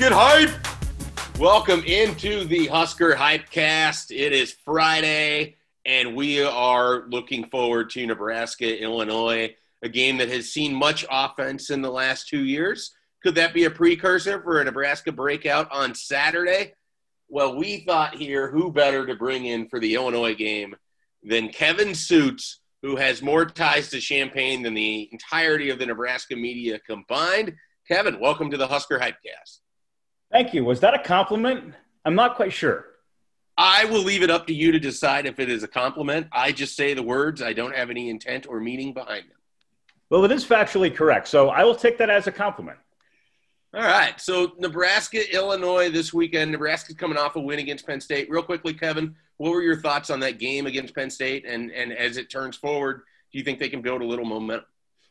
get hype. Welcome into the Husker Hypecast. It is Friday, and we are looking forward to Nebraska, Illinois, a game that has seen much offense in the last two years. Could that be a precursor for a Nebraska breakout on Saturday? Well, we thought here who better to bring in for the Illinois game than Kevin Suits, who has more ties to Champaign than the entirety of the Nebraska media combined. Kevin, welcome to the Husker Hypecast. Thank you. Was that a compliment? I'm not quite sure. I will leave it up to you to decide if it is a compliment. I just say the words. I don't have any intent or meaning behind them. Well, it is factually correct. So I will take that as a compliment. All right. So Nebraska, Illinois this weekend. Nebraska's coming off a win against Penn State. Real quickly, Kevin, what were your thoughts on that game against Penn State? And and as it turns forward, do you think they can build a little momentum?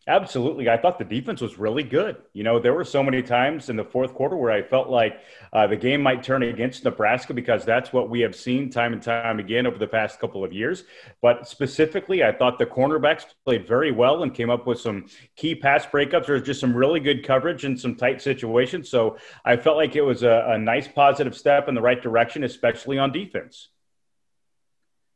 Absolutely. I thought the defense was really good. You know, there were so many times in the fourth quarter where I felt like uh, the game might turn against Nebraska because that's what we have seen time and time again over the past couple of years. But specifically, I thought the cornerbacks played very well and came up with some key pass breakups. There was just some really good coverage in some tight situations. So I felt like it was a, a nice positive step in the right direction, especially on defense.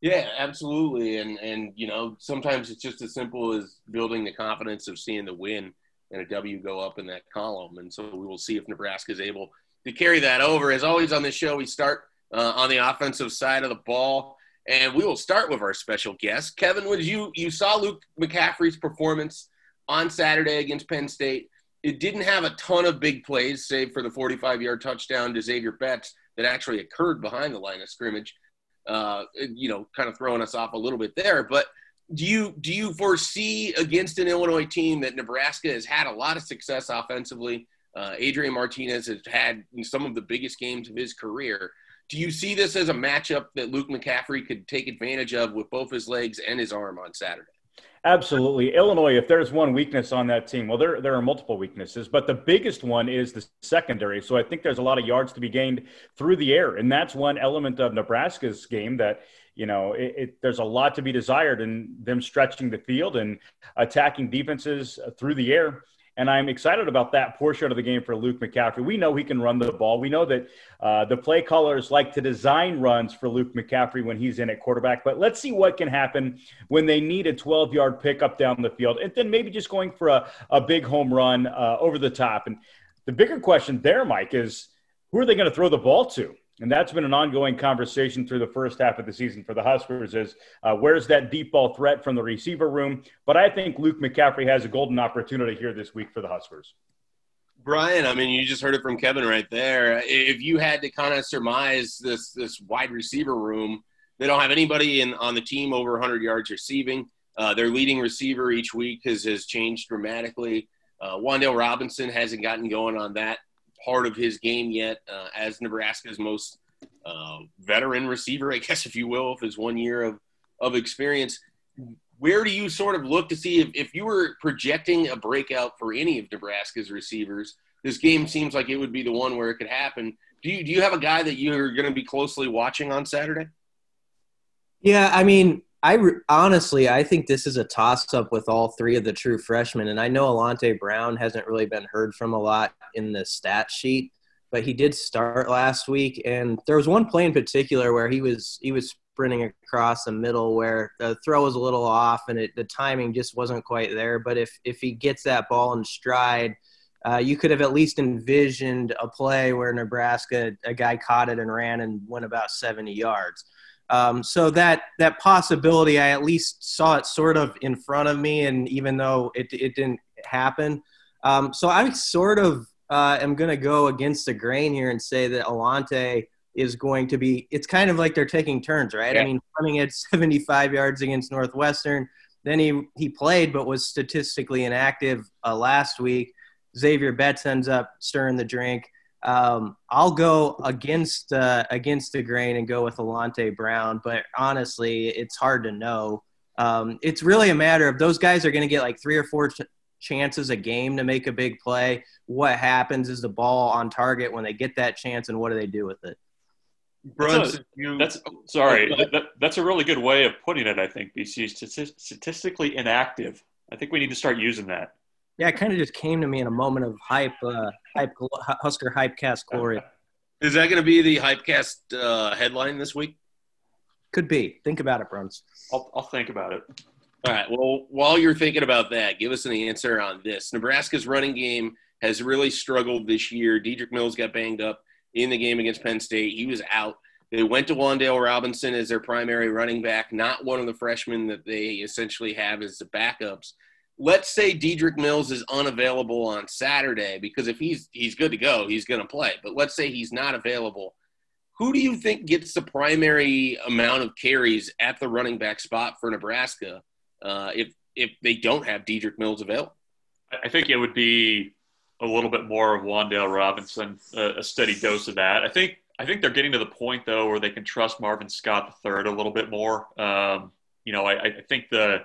Yeah, absolutely. And and you know, sometimes it's just as simple as building the confidence of seeing the win and a W go up in that column. And so we will see if Nebraska is able to carry that over. As always on this show, we start uh, on the offensive side of the ball, and we will start with our special guest, Kevin. Was you you saw Luke McCaffrey's performance on Saturday against Penn State? It didn't have a ton of big plays, save for the 45-yard touchdown to Xavier Betts that actually occurred behind the line of scrimmage uh, you know, kind of throwing us off a little bit there. But do you do you foresee against an Illinois team that Nebraska has had a lot of success offensively? Uh, Adrian Martinez has had some of the biggest games of his career. Do you see this as a matchup that Luke McCaffrey could take advantage of with both his legs and his arm on Saturday? Absolutely. Illinois, if there's one weakness on that team, well, there, there are multiple weaknesses, but the biggest one is the secondary. So I think there's a lot of yards to be gained through the air. And that's one element of Nebraska's game that, you know, it, it, there's a lot to be desired in them stretching the field and attacking defenses through the air. And I'm excited about that portion of the game for Luke McCaffrey. We know he can run the ball. We know that uh, the play callers like to design runs for Luke McCaffrey when he's in at quarterback. But let's see what can happen when they need a 12 yard pickup down the field and then maybe just going for a, a big home run uh, over the top. And the bigger question there, Mike, is who are they going to throw the ball to? And that's been an ongoing conversation through the first half of the season for the Huskers is uh, where's that deep ball threat from the receiver room? But I think Luke McCaffrey has a golden opportunity here this week for the Huskers. Brian, I mean, you just heard it from Kevin right there. If you had to kind of surmise this this wide receiver room, they don't have anybody in on the team over 100 yards receiving. Uh, their leading receiver each week has, has changed dramatically. Uh, Wan'Dale Robinson hasn't gotten going on that part of his game yet uh, as Nebraska's most uh, veteran receiver, I guess, if you will, of his one year of, of experience. Where do you sort of look to see if, if you were projecting a breakout for any of Nebraska's receivers? This game seems like it would be the one where it could happen. Do you, do you have a guy that you're going to be closely watching on Saturday? Yeah, I mean, I re- honestly, I think this is a toss up with all three of the true freshmen. And I know Alante Brown hasn't really been heard from a lot in the stat sheet, but he did start last week. And there was one play in particular where he was he was sprinting across the middle where the throw was a little off and it, the timing just wasn't quite there. But if if he gets that ball in stride, uh, you could have at least envisioned a play where Nebraska a guy caught it and ran and went about 70 yards. Um, so that that possibility, I at least saw it sort of in front of me, and even though it it didn't happen, um, so I sort of uh, am going to go against the grain here and say that Alante is going to be. It's kind of like they're taking turns, right? Yeah. I mean, running at 75 yards against Northwestern, then he he played but was statistically inactive uh, last week. Xavier Betts ends up stirring the drink. Um, I'll go against uh, against the grain and go with Alante Brown, but honestly, it's hard to know. Um, it's really a matter of those guys are going to get like three or four ch- chances a game to make a big play. What happens is the ball on target when they get that chance, and what do they do with it? That's, a, you, that's sorry. That, that's a really good way of putting it. I think BC statistically inactive. I think we need to start using that. Yeah, it kind of just came to me in a moment of hype, uh, hype, Husker Hypecast glory. Is that going to be the Hypecast uh, headline this week? Could be. Think about it, Bruns. I'll, I'll think about it. All right. Well, while you're thinking about that, give us an answer on this. Nebraska's running game has really struggled this year. Dedrick Mills got banged up in the game against Penn State. He was out. They went to Wan'Dale Robinson as their primary running back, not one of the freshmen that they essentially have as the backups. Let's say Dedrick Mills is unavailable on Saturday because if he's he's good to go, he's going to play. But let's say he's not available who do you think gets the primary amount of carries at the running back spot for Nebraska uh, if if they don't have Dedrick Mills available? I think it would be a little bit more of Wan'Dale Robinson, a, a steady dose of that. I think I think they're getting to the point though where they can trust Marvin Scott third a little bit more. Um, you know, I, I, think the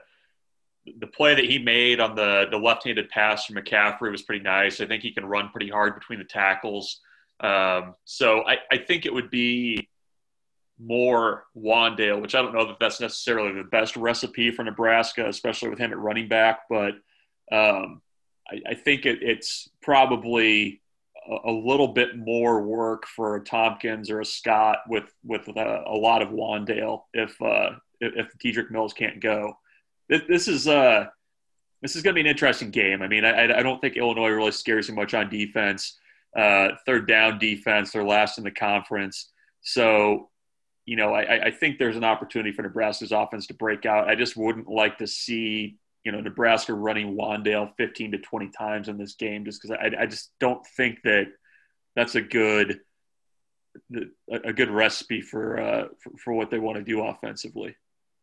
the play that he made on the the left-handed pass from McCaffrey was pretty nice. I think he can run pretty hard between the tackles. Um, so I, I think it would be more Wan'Dale, which I don't know that that's necessarily the best recipe for Nebraska, especially with him at running back. But um, I, I, think it, it's probably a, a, little bit more work for a Thompkins or a Scott with with a, a lot of Wan'Dale if uh, if Dedrick Mills can't go. This, this is uh, this is going to be an interesting game. I mean, I, I don't think Illinois really scares you much on defense uh, third down defense. They're last in the conference. So, you know, I, I think there's an opportunity for Nebraska's offense to break out. I just wouldn't like to see, you know, Nebraska running Wan'Dale 15 to 20 times in this game just because I, I just don't think that that's a good a good recipe for, uh, for, for what they want to do offensively.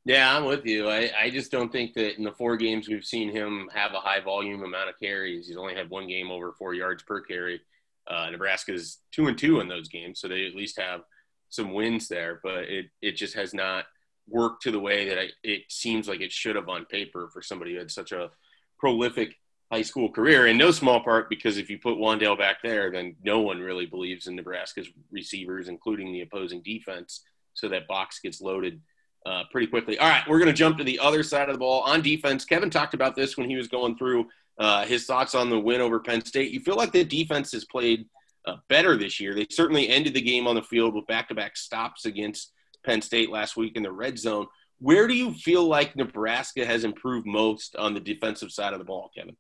Yeah, I'm with you. I, I just don't think that in the four games we've seen him have a high volume amount of carries. He's only had one game over four yards per carry. Uh, Nebraska's two and two in those games, so they at least have some wins there. But it it just has not worked to the way that I, it seems like it should have on paper for somebody who had such a prolific high school career. In no small part because if you put Wan'Dale back there, then no one really believes in Nebraska's receivers, including the opposing defense. So that box gets loaded uh, pretty quickly. All right, we're going to jump to the other side of the ball on defense. Kevin talked about this when he was going through uh, his thoughts on the win over Penn State. You feel like the defense has played uh, better this year. They certainly ended the game on the field with back to back stops against Penn State last week in the red zone. Where do you feel like Nebraska has improved most on the defensive side of the ball, Kevin?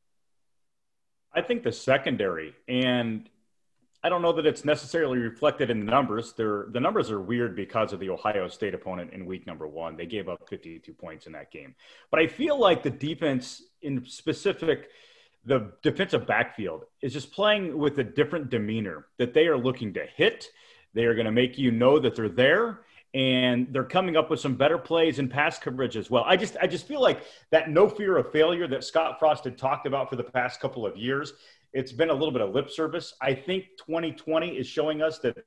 I think the secondary. And I don't know that it's necessarily reflected in the numbers. They're, the numbers are weird because of the Ohio State opponent in week number one. They gave up 52 points in that game. But I feel like the defense, in specific, the defensive backfield is just playing with a different demeanor that they are looking to hit. They are going to make you know that they're there and they're coming up with some better plays and pass coverage as well. I just I just feel like that no fear of failure that Scott Frost had talked about for the past couple of years, it's been a little bit of lip service. I think 2020 is showing us that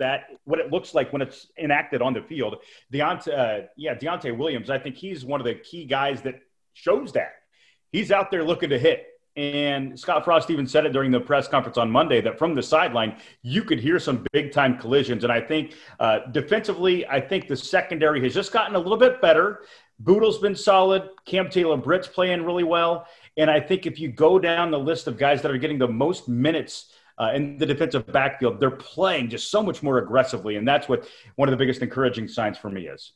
that what it looks like when it's enacted on the field. Deontay, uh, yeah, Deontay Williams, I think he's one of the key guys that shows that. He's out there looking to hit. And Scott Frost even said it during the press conference on Monday that from the sideline, you could hear some big time collisions. And I think uh, defensively, I think the secondary has just gotten a little bit better. Bootle's been solid. Cam Taylor Britt's playing really well. And I think if you go down the list of guys that are getting the most minutes uh, in the defensive backfield, they're playing just so much more aggressively. And that's what one of the biggest encouraging signs for me is.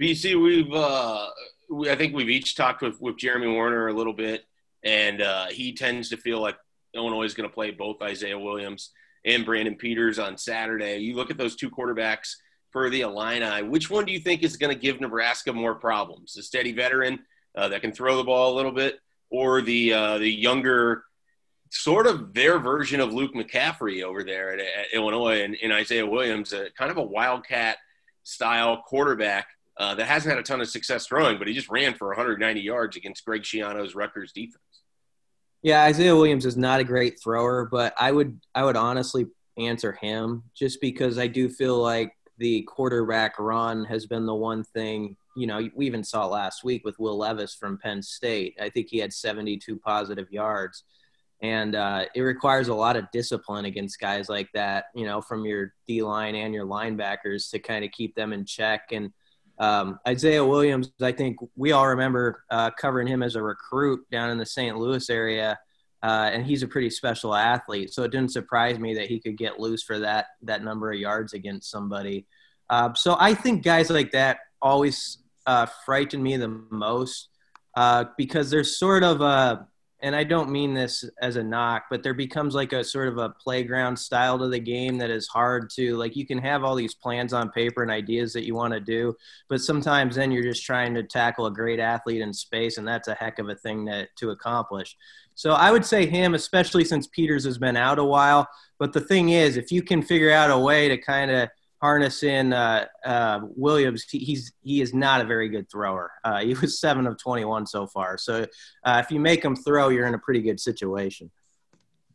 BC, we've, uh, we, I think we've each talked with, with Jeremy Werner a little bit and uh, he tends to feel like Illinois is going to play both Isaiah Williams and Brandon Peters on Saturday. You look at those two quarterbacks for the Illini. Which one do you think is going to give Nebraska more problems? The steady veteran uh, that can throw the ball a little bit, or the uh, the younger, sort of their version of Luke McCaffrey over there at, at Illinois and, and Isaiah Williams, kind of a wildcat style quarterback uh, that hasn't had a ton of success throwing, but he just ran for 190 yards against Greg Schiano's Rutgers defense. Yeah, Isaiah Williams is not a great thrower, but I would I would honestly answer him just because I do feel like the quarterback run has been the one thing. You know, we even saw last week with Will Levis from Penn State. I think he had 72 positive yards, and uh, it requires a lot of discipline against guys like that. You know, from your D line and your linebackers to kind of keep them in check and um, Isaiah Williams, I think we all remember uh, covering him as a recruit down in the St. Louis area. uh, and he's a pretty special athlete. So it didn't surprise me that he could get loose for that that number of yards against somebody. Uh, so I think guys like that always uh, frighten me the most uh, because there's sort of a and I don't mean this as a knock, but there becomes like a sort of a playground style to the game that is hard to like. You can have all these plans on paper and ideas that you want to do, but sometimes then you're just trying to tackle a great athlete in space, and that's a heck of a thing to, to accomplish. So I would say him, especially since Peters has been out a while. But the thing is, if you can figure out a way to kind of harness in uh, uh, Williams, he, he's he is not a very good thrower. Uh, he was seven of twenty one so far. So uh, if you make him throw, you're in a pretty good situation.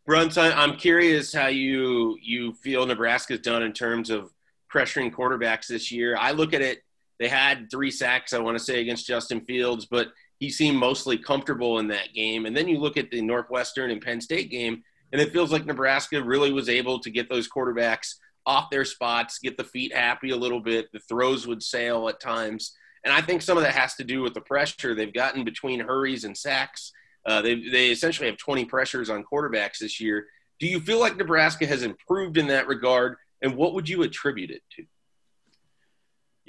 Brunson, I'm curious how you you feel Nebraska's done in terms of pressuring quarterbacks this year. I look at it; they had three sacks, I want to say, against Justin Fields, but he seemed mostly comfortable in that game. And then you look at the Northwestern and Penn State game, and it feels like Nebraska really was able to get those quarterbacks off their spots, get the feet happy a little bit. The throws would sail at times. And I think some of that has to do with the pressure they've gotten between hurries and sacks. Uh, they, they essentially have 20 pressures on quarterbacks this year. Do you feel like Nebraska has improved in that regard? And what would you attribute it to?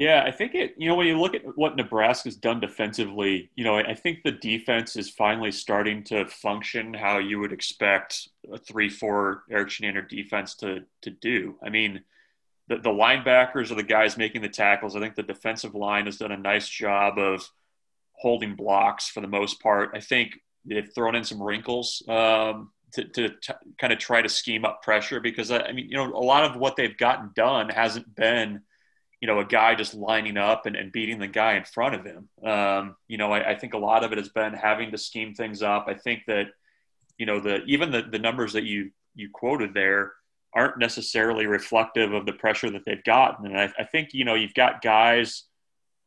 Yeah, I think it, you know, when you look at what Nebraska's done defensively, you know, I think the defense is finally starting to function how you would expect a 3 4 Erik Chinander defense to, to do. I mean, the, the linebackers are the guys making the tackles. I think the defensive line has done a nice job of holding blocks for the most part. I think they've thrown in some wrinkles um, to, to t- kind of try to scheme up pressure because, I, I mean, you know, a lot of what they've gotten done hasn't been you know, a guy just lining up and, and beating the guy in front of him. Um, you know, I, I, think a lot of it has been having to scheme things up. I think that, you know, the even the, the numbers that you you quoted there aren't necessarily reflective of the pressure that they've gotten. And I, I think, you know, you've got guys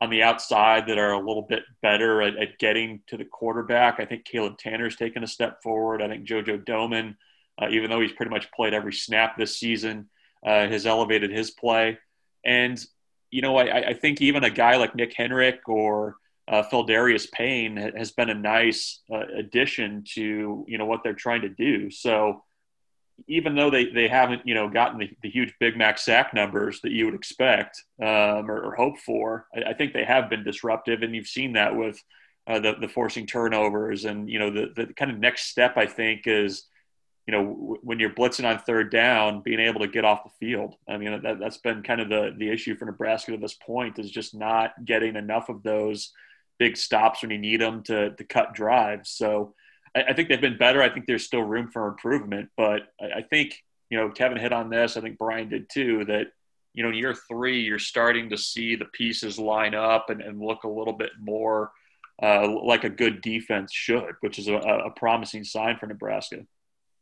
on the outside that are a little bit better at, at getting to the quarterback. I think Caleb Tannor's taken a step forward. I think JoJo Domann, uh, even though he's pretty much played every snap this season, uh, has elevated his play. And you know, I, I think even a guy like Nick Henrich or uh, Pheldarius Payne has been a nice uh, addition to you know what they're trying to do. So even though they, they haven't you know gotten the, the huge Big Mac sack numbers that you would expect um, or, or, hope for, I, I, think they have been disruptive, and you've seen that with uh, the the forcing turnovers and you know the the kind of next step I think is you know, w- when you're blitzing on third down, being able to get off the field. I mean, that, that's been kind of the, the issue for Nebraska to this point is just not getting enough of those big stops when you need them to, to cut drives. So I, I think they've been better. I think there's still room for improvement, but I, I think, you know, Kevin hit on this. I think Brian did too, that, you know, in year three, you're starting to see the pieces line up and, and look a little bit more uh, like a good defense should, which is a, a promising sign for Nebraska.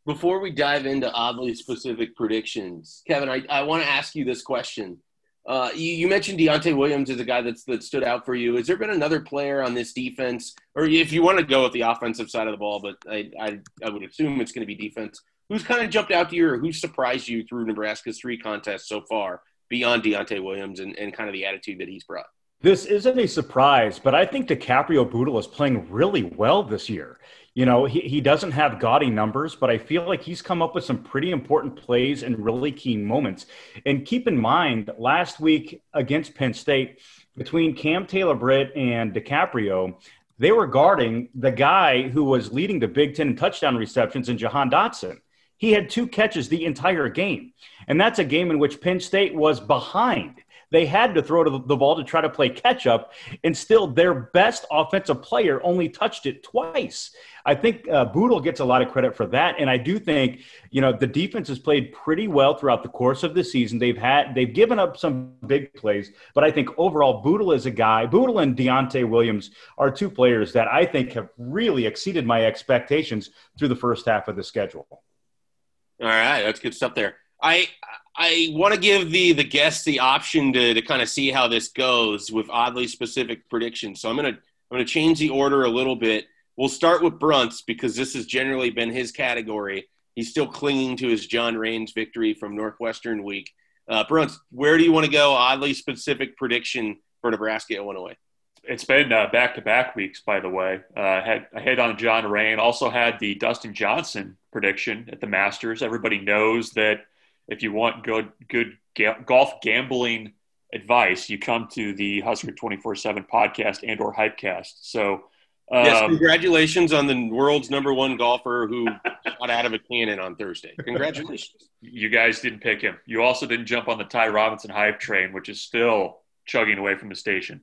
Before we dive into oddly specific predictions, Kevin, I, I want to ask you this question. Uh, you, you, mentioned Deontay Williams is a guy that's that stood out for you. Has there been another player on this defense, or if you want to go with the offensive side of the ball, but I, I, I would assume it's going to be defense, who's kind of jumped out to you or who surprised you through Nebraska's three contests so far beyond Deontay Williams and, and kind of the attitude that he's brought? This isn't a surprise, but I think DiCaprio Bootle is playing really well this year. You know, he, he doesn't have gaudy numbers, but I feel like he's come up with some pretty important plays and really key moments. And keep in mind, last week against Penn State, between Cam Taylor Britt and DiCaprio, they were guarding the guy who was leading the Big Ten in touchdown receptions in Jahan Dotson. He had two catches the entire game. And that's a game in which Penn State was behind. They had to throw the ball to try to play catch up, and still their best offensive player only touched it twice. I think uh, Bootle gets a lot of credit for that, and I do think you know the defense has played pretty well throughout the course of the season. They've had they've given up some big plays, but I think overall Bootle is a guy. Bootle and Deontay Williams are two players that I think have really exceeded my expectations through the first half of the schedule. All right, that's good stuff there. I I want to give the the guests the option to to kind of see how this goes with oddly specific predictions. So I'm gonna I'm gonna change the order a little bit. We'll start with Bruns because this has generally been his category. He's still clinging to his John Raines victory from Northwestern week. Uh, Bruns, where do you want to go? Oddly specific prediction for Nebraska Illinois. it's been back to back weeks, by the way. Uh, had I had on John Rain, also had the Dustin Johnson prediction at the Masters. Everybody knows that if you want good good ga- golf gambling advice, you come to the Husker twenty four seven podcast and or Hypecast. So. Um, yes, congratulations on the world's number one golfer who shot out of a cannon on Thursday. Congratulations. You guys didn't pick him. You also didn't jump on the Ty Robinson hype train, which is still chugging away from the station.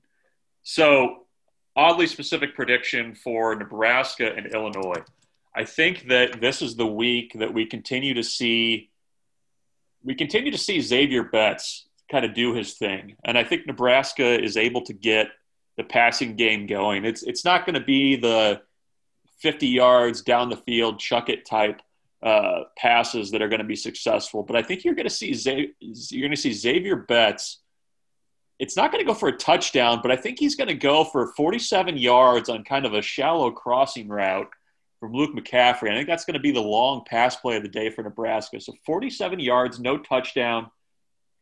So, oddly specific prediction for Nebraska and Illinois. I think that this is the week that we continue to see we continue to see Xavier Betts kind of do his thing, and I think Nebraska is able to get the passing game going. It's it's not going to be the 50 yards down the field chuck it type uh, passes that are going to be successful, but I think you're going to see you're going to see Xavier Betts it's not going to go for a touchdown, but I think he's going to go for 47 yards on kind of a shallow crossing route from Luke McCaffrey. I think that's going to be the long pass play of the day for Nebraska. So 47 yards, no touchdown,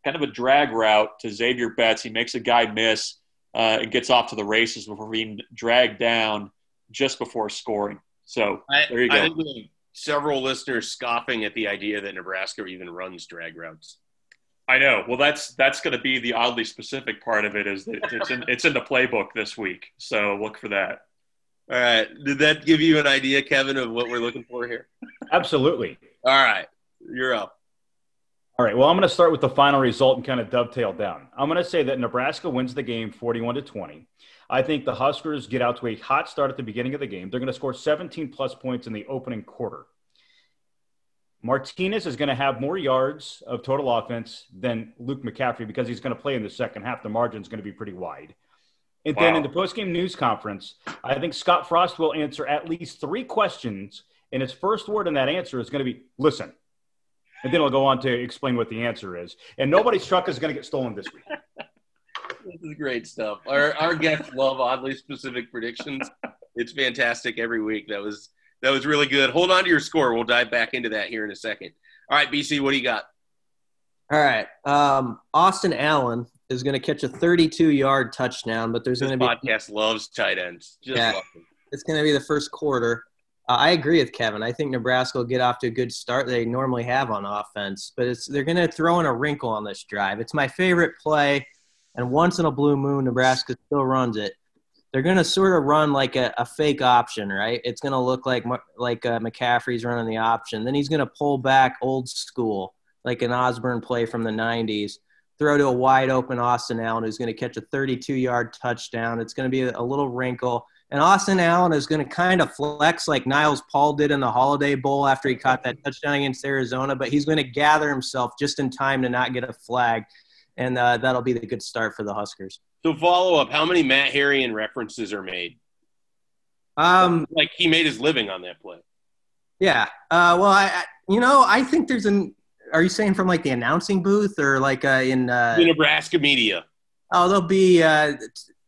kind of a drag route to Xavier Betts. He makes a guy miss uh, and gets off to the races before being dragged down just before scoring. So there you go. I think several listeners scoffing at the idea that Nebraska even runs drag routes. I know. Well, that's that's going to be the oddly specific part of it. Is that it's in it's in the playbook this week, so look for that. All right. Did that give you an idea, Kevin, of what we're looking for here? Absolutely. All right. You're up. All right. Well, I'm going to start with the final result and kind of dovetail down. I'm going to say that Nebraska wins the game 41 to 20. I think the Huskers get out to a hot start at the beginning of the game. They're going to score 17 plus points in the opening quarter. Martinez is going to have more yards of total offense than Luke McCaffrey because he's going to play in the second half. The margin is going to be pretty wide. And wow. then in the postgame news conference, I think Scott Frost will answer at least three questions. And his first word in that answer is going to be listen. And then he'll go on to explain what the answer is. And nobody's truck is going to get stolen this week. this is great stuff. Our, our guests love oddly specific predictions. It's fantastic every week. That was that was really good. Hold on to your score. We'll dive back into that here in a second. All right, BC, what do you got? All right. Um, Austin Allen is going to catch a 32 yard touchdown, but there's going to be podcast loves tight ends. Just yeah, it's going to be the first quarter. Uh, I agree with Kevin. I think Nebraska will get off to a good start. They normally have on offense, but it's they're going to throw in a wrinkle on this drive. It's my favorite play, and once in a blue moon, Nebraska still runs it they're going to sort of run like a, a fake option, right? It's going to look like like uh, McCaffrey's running the option. Then he's going to pull back old school, like an Osborne play from the 90s, throw to a wide open Austin Allen who's going to catch a 32 yard touchdown. It's going to be a, little wrinkle. And Austin Allen is going to kind of flex like Niles Paul did in the Holiday Bowl after he caught that touchdown against Arizona, but he's going to gather himself just in time to not get a flag. And uh, that'll be the good start for the Huskers. So follow up, how many Matt Herian references are made? Um, like he made his living on that play. Yeah. Uh, well, I, I, you know, I think there's an. Are you saying from like the announcing booth or like uh, in uh, the Nebraska media? Oh, there'll be. Uh,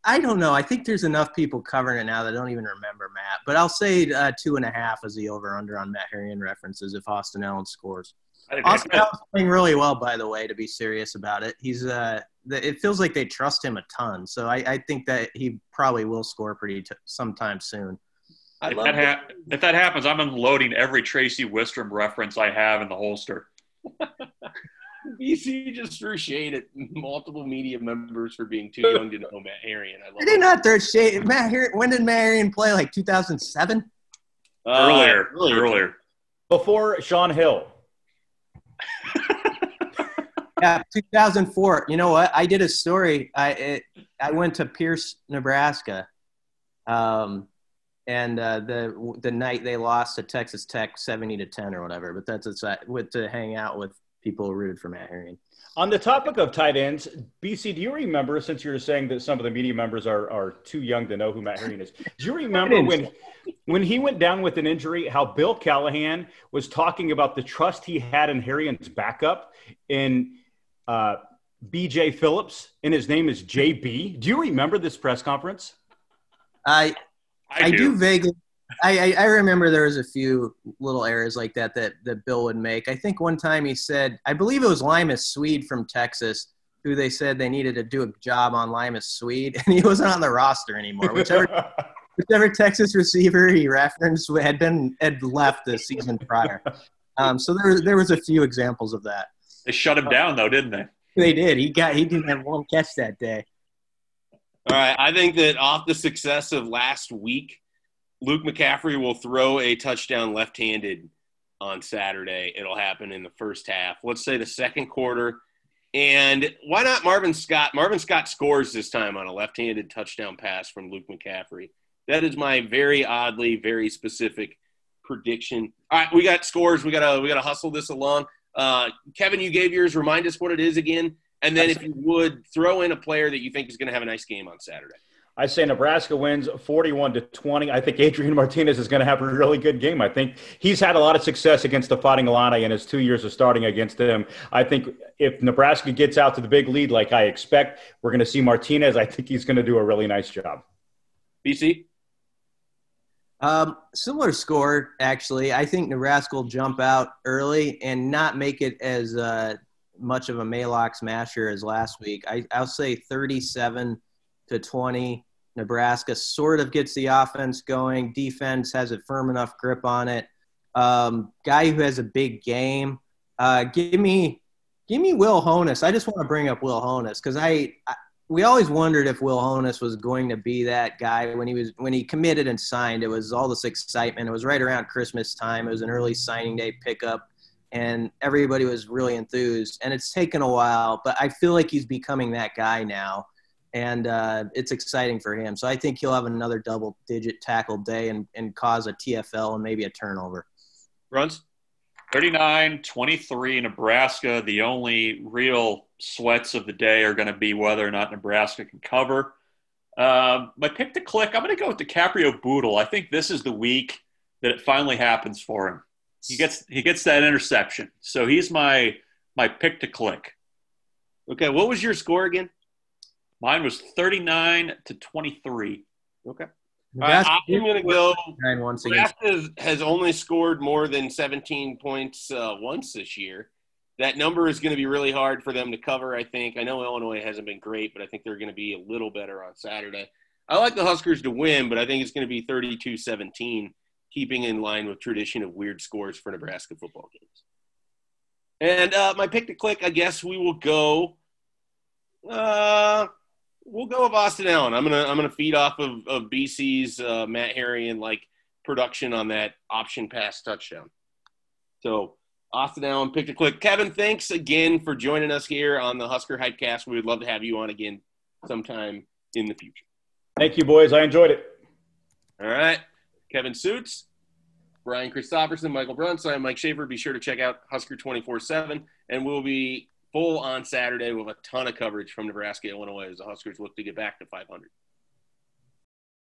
I don't know. I think there's enough people covering it now that I don't even remember Matt. But I'll say uh, two and a half as the over under on Matt Herian references if Austin Allen scores. Austin Allen's playing really well, by the way. To be serious about it, he's uh, it feels like they trust him a ton. So I, I think that he probably will score pretty t- sometime soon. If that, ha- if that, happens, I'm unloading every Tracey Wistrom reference I have in the holster. BC just threw shade at multiple media members for being too young to know Matt Herian. I, I did not throw shade. Matt Herian, when did Matt Herian play? Like 2007? Uh, earlier, earlier, earlier. Before Sean Hill yeah, 2004. You know what? I did a story. I it, I went to Pierce, Nebraska, um, and uh, the the night they lost to Texas Tech, 70 to 10 or whatever. But that's it's with to hang out with people who rooted for Matt Herian. On the topic of tight ends, BC, do you remember, since you were saying that some of the media members are, are too young to know who Matt Herian is, do you remember when when he went down with an injury, how Bill Callahan was talking about the trust he had in Herian's backup in uh, BJ Phillips, and his name is JB. Do you remember this press conference? I I, I do. do vaguely. I, I, remember there was a few little errors like that, that that Bill would make. I think one time he said, I believe it was Limas Sweed from Texas, who they said they needed to do a job on Limas Sweed, and he wasn't on the roster anymore. Whichever whichever Texas receiver he referenced had been had left the season prior. Um, so there there was a few examples of that. They shut him down though, didn't they? They did. He got he didn't have one catch that day. All right. I think that off the success of last week, Luke McCaffrey will throw a touchdown left-handed on Saturday. It'll happen in the first half. Let's say the second quarter. And why not Marvin Scott? Marvin Scott scores this time on a left-handed touchdown pass from Luke McCaffrey. That is my very oddly, very specific prediction. All right, we got scores. We gotta we gotta hustle this along. Uh, Kevin, you gave yours. Remind us what it is again, and then if you would throw in a player that you think is going to have a nice game on Saturday. I say Nebraska wins 41 to 20. I think Adrian Martinez is going to have a really good game. I think he's had a lot of success against the Fighting Illini in his two years of starting against them. I think if Nebraska gets out to the big lead like I expect, we're going to see Martinez. I think he's going to do a really nice job. BC? Um, similar score, actually. I think Nebraska will jump out early and not make it as uh, much of a Maalox masher as last week. I, I'll say 37 to 20. Nebraska sort of gets the offense going. Defense has a firm enough grip on it. Um, guy who has a big game. Uh, give me, give me Will Honas. I just want to bring up Will Honas because I, I we always wondered if Will Honas was going to be that guy when he was when he committed and signed. It was all this excitement. It was right around Christmas time. It was an early signing day pickup, and everybody was really enthused. And it's taken a while, but I feel like he's becoming that guy now, and uh, it's exciting for him. So I think he'll have another double-digit tackle day and, and cause a TFL and maybe a turnover. Runs. 39 23 Nebraska. The only real sweats of the day are going to be whether or not Nebraska can cover. Um, my pick to click, I'm going to go with DiCaprio Bootle. I think this is the week that it finally happens for him. He gets he gets that interception, so he's my my pick to click. Okay, what was your score again? Mine was 39 to 23. Okay. I'm going to go. Nebraska has only scored more than 17 points uh, once this year. That number is going to be really hard for them to cover, I think. I know Illinois hasn't been great, but I think they're going to be a little better on Saturday. I like the Huskers to win, but I think it's going to be 32 17, keeping in line with tradition of weird scores for Nebraska football games. And uh, my pick to click, I guess we will go. Uh, we'll go with Austin Allen. I'm gonna I'm gonna feed off of, of BC's uh, Matt Herian like production on that option pass touchdown. So Austin Allen picked a click. Kevin, thanks again for joining us here on the Husker Hypecast. We would love to have you on again sometime in the future. Thank you, boys. I enjoyed it. All right. Kevin Suits, Brian Christopherson, Michael Bruns. I'm Mike Schaefer. Be sure to check out Husker 24 7, and we'll be full on Saturday with a ton of coverage from Nebraska, Illinois as the Huskers look to get back to 500.